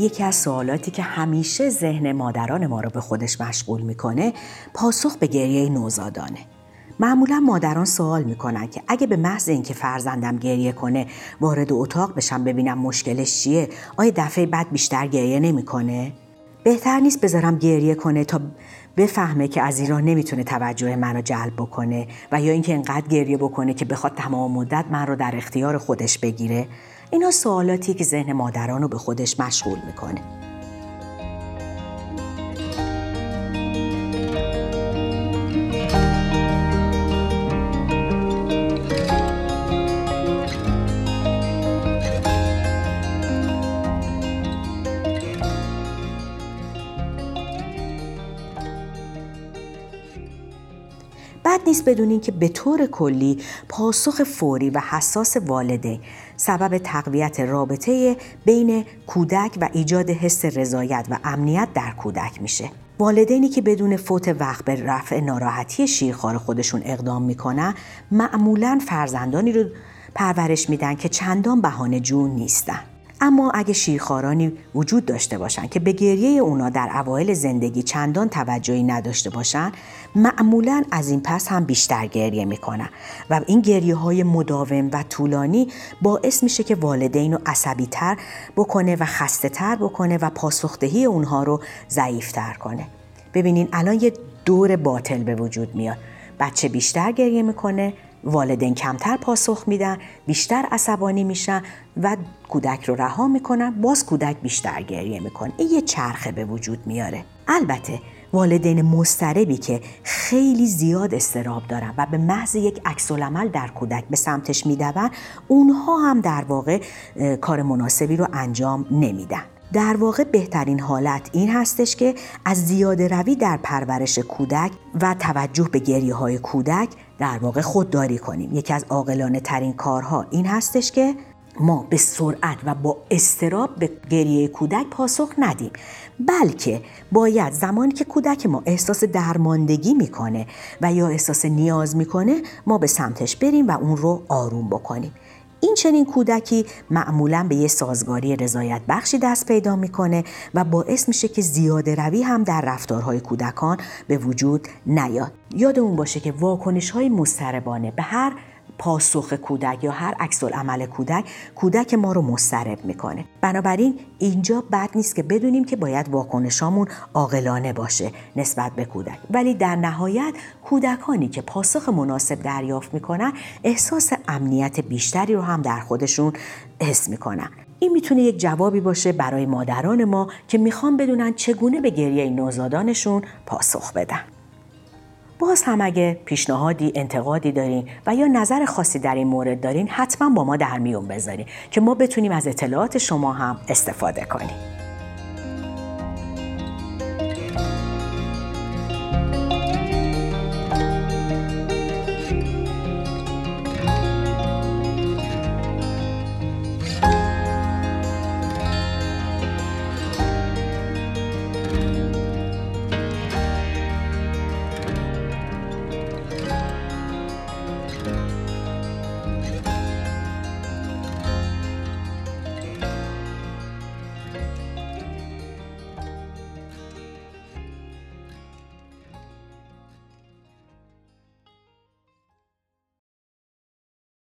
یکی از سوالاتی که همیشه ذهن مادران ما رو به خودش مشغول می‌کنه پاسخ به گریه نوزادانه. معمولا مادران سوال می‌کنن که اگه به محض اینکه فرزندم گریه کنه وارد اتاق بشم ببینم مشکلش چیه آیا دفعه بعد بیشتر گریه نمی‌کنه؟ بهتر نیست بذارم گریه کنه تا بفهمه که از ایران نمی‌تونه توجه منو جلب بکنه و یا اینکه انقدر گریه بکنه که بخواد تمام مدت من رو در اختیار خودش بگیره؟ اینا سوالاتی که ذهن مادران رو به خودش مشغول می‌کنه. بد نیست بدونین که به طور کلی پاسخ فوری و حساس والدین سبب تقویت رابطه بین کودک و ایجاد حس رضایت و امنیت در کودک میشه. والدینی که بدون فوت وقت به رفع ناراحتی شیرخوار خودشون اقدام می‌کنن معمولا فرزندانی رو پرورش میدن که چندان بهانه جون نیستن. اما اگه شیرخوارانی وجود داشته باشن که به گریه اونا در اوایل زندگی چندان توجهی نداشته باشن معمولا از این پس هم بیشتر گریه می‌کنن و این گریه های مداوم و طولانی باعث میشه که والدین رو عصبی تر بکنه و خسته تر بکنه و پاسخدهی اونها رو ضعیفتر کنه. ببینین الان یه دور باطل به وجود میاد. بچه بیشتر گریه می‌کنه والدین کمتر پاسخ میدن بیشتر عصبانی میشن و کودک رو رها می‌کنن باز کودک بیشتر گریه می‌کنه. این یه چرخه به وجود میاره. البته والدین مستربی که خیلی زیاد استراب دارن و به محض یک عکس در کودک به سمتش میدون اونها هم در واقع کار مناسبی رو انجام نمیدن. در واقع بهترین حالت این هستش که از زیاده روی در پرورش کودک و توجه به گریه های کودک در واقع خودداری کنیم. یکی از عاقلانه ترین کارها این هستش که ما به سرعت و با استراب به گریه کودک پاسخ ندیم بلکه باید زمانی که کودک ما احساس درماندگی می‌کنه و یا احساس نیاز می‌کنه ما به سمتش بریم و اون رو آروم بکنیم. این چنین کودکی معمولا به یه سازگاری رضایت بخشی دست پیدا می‌کنه و باعث میشه که زیاده روی هم در رفتارهای کودکان به وجود نیاد. یادمون باشه که واکنش های مستربانه به هر پاسخ کودک یا هر عکس عمل کودک کودک ما رو مسترب می‌کنه. بنابراین اینجا بد نیست که بدونیم که باید واکنشامون عاقلانه باشه نسبت به کودک. ولی در نهایت کودکانی که پاسخ مناسب دریافت می‌کنن احساس امنیت بیشتری رو هم در خودشون حس می‌کنن. این می‌تونه یک جوابی باشه برای مادران ما که می‌خوان بدونن چگونه به گریه نوزادانشون پاسخ بدن. باز هم اگه پیشنهادی انتقادی دارین و یا نظر خاصی در این مورد دارین حتما با ما در میون بذارین که ما بتونیم از اطلاعات شما هم استفاده کنیم.